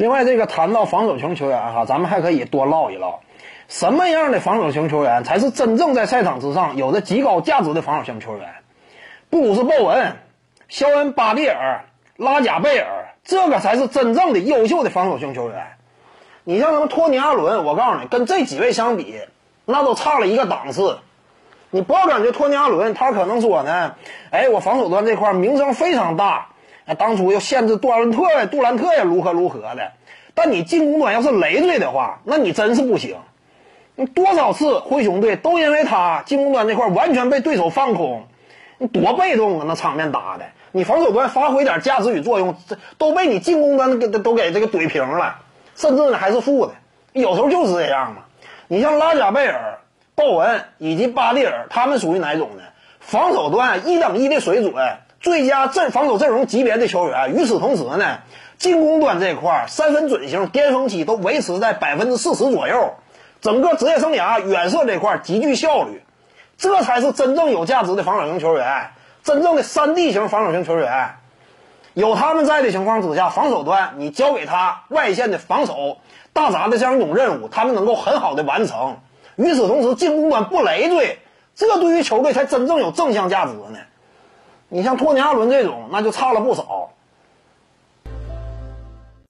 另外，这个谈到防守型球员哈，咱们还可以多唠一唠，什么样的防守型球员才是真正在赛场之上有着极高价值的防守型球员？布鲁斯·鲍文、肖恩·巴蒂尔、拉贾贝尔，这个才是真正的优秀的防守型球员。你像什么托尼·阿伦，我告诉你，跟这几位相比，那都差了一个档次。你不要感觉托尼·阿伦他可能说呢，哎，我防守端这块名声非常大。当初要限制杜兰特呀，杜兰特呀，如何如何的？但你进攻端要是累赘的话，那你真是不行。多少次灰熊队都因为他进攻端那块完全被对手放空，你多被动啊！那场面打的，你防守端发挥点价值与作用，这都被你进攻端给都给这个怼平了，甚至呢还是负的。有时候就是这样嘛。你像拉贾贝尔、鲍文以及巴蒂尔，他们属于哪种呢？防守端一等一的水准。最佳阵防守阵容级别的球员，与此同时呢，进攻端这块三分准星巅峰期都维持在百分之四十左右，整个职业生涯远射这块极具效率，这才是真正有价值的防守型球员，真正的三 D 型防守型球员。有他们在的情况之下，防守端你交给他外线的防守大闸的这样一种任务，他们能够很好的完成。与此同时，进攻端不累赘，这对于球队才真正有正向价值呢。你像托尼·阿伦这种，那就差了不少。